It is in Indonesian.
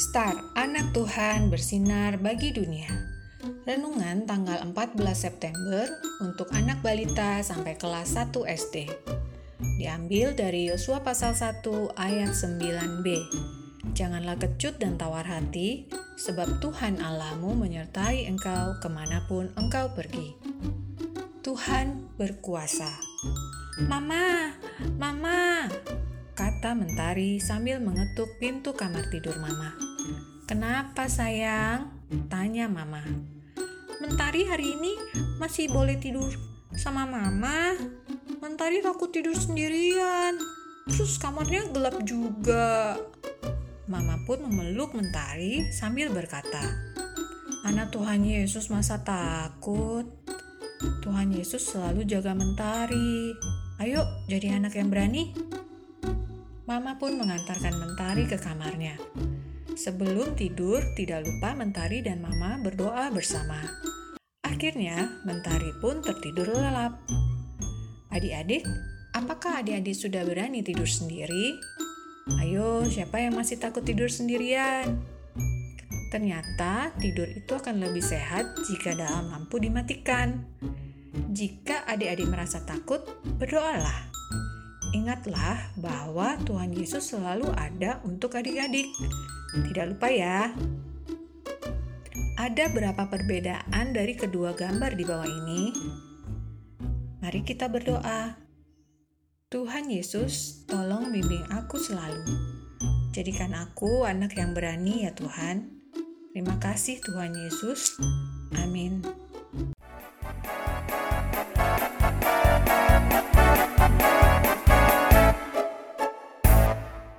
Star, anak Tuhan bersinar bagi dunia. Renungan tanggal 14 September untuk anak balita sampai kelas 1 SD. Diambil dari Yosua pasal 1 ayat 9b. Janganlah kecut dan tawar hati, sebab Tuhan Allahmu menyertai engkau ke mana pun engkau pergi. Tuhan berkuasa. Mama, mama, kata Mentari sambil mengetuk pintu kamar tidur Mama. Kenapa sayang? Tanya Mama. Mentari hari ini masih boleh tidur sama Mama. Mentari takut tidur sendirian. Terus kamarnya gelap juga. Mama pun memeluk Mentari sambil berkata, Anak Tuhan Yesus masa takut? Tuhan Yesus selalu jaga Mentari. Ayo jadi anak yang berani. Mama pun mengantarkan Mentari ke kamarnya. Sebelum tidur, tidak lupa Mentari dan Mama berdoa bersama. Akhirnya, Mentari pun tertidur lelap. Adik-adik, apakah adik-adik sudah berani tidur sendiri? Ayo, siapa yang masih takut tidur sendirian? Ternyata tidur itu akan lebih sehat jika dalam lampu dimatikan. Jika adik-adik merasa takut, berdoalah. Ingatlah bahwa Tuhan Yesus selalu ada untuk adik-adik. Tidak lupa ya. Ada berapa perbedaan dari kedua gambar di bawah ini? Mari kita berdoa. Tuhan Yesus, tolong bimbing aku selalu. Jadikan aku anak yang berani ya Tuhan. Terima kasih Tuhan Yesus. Amin.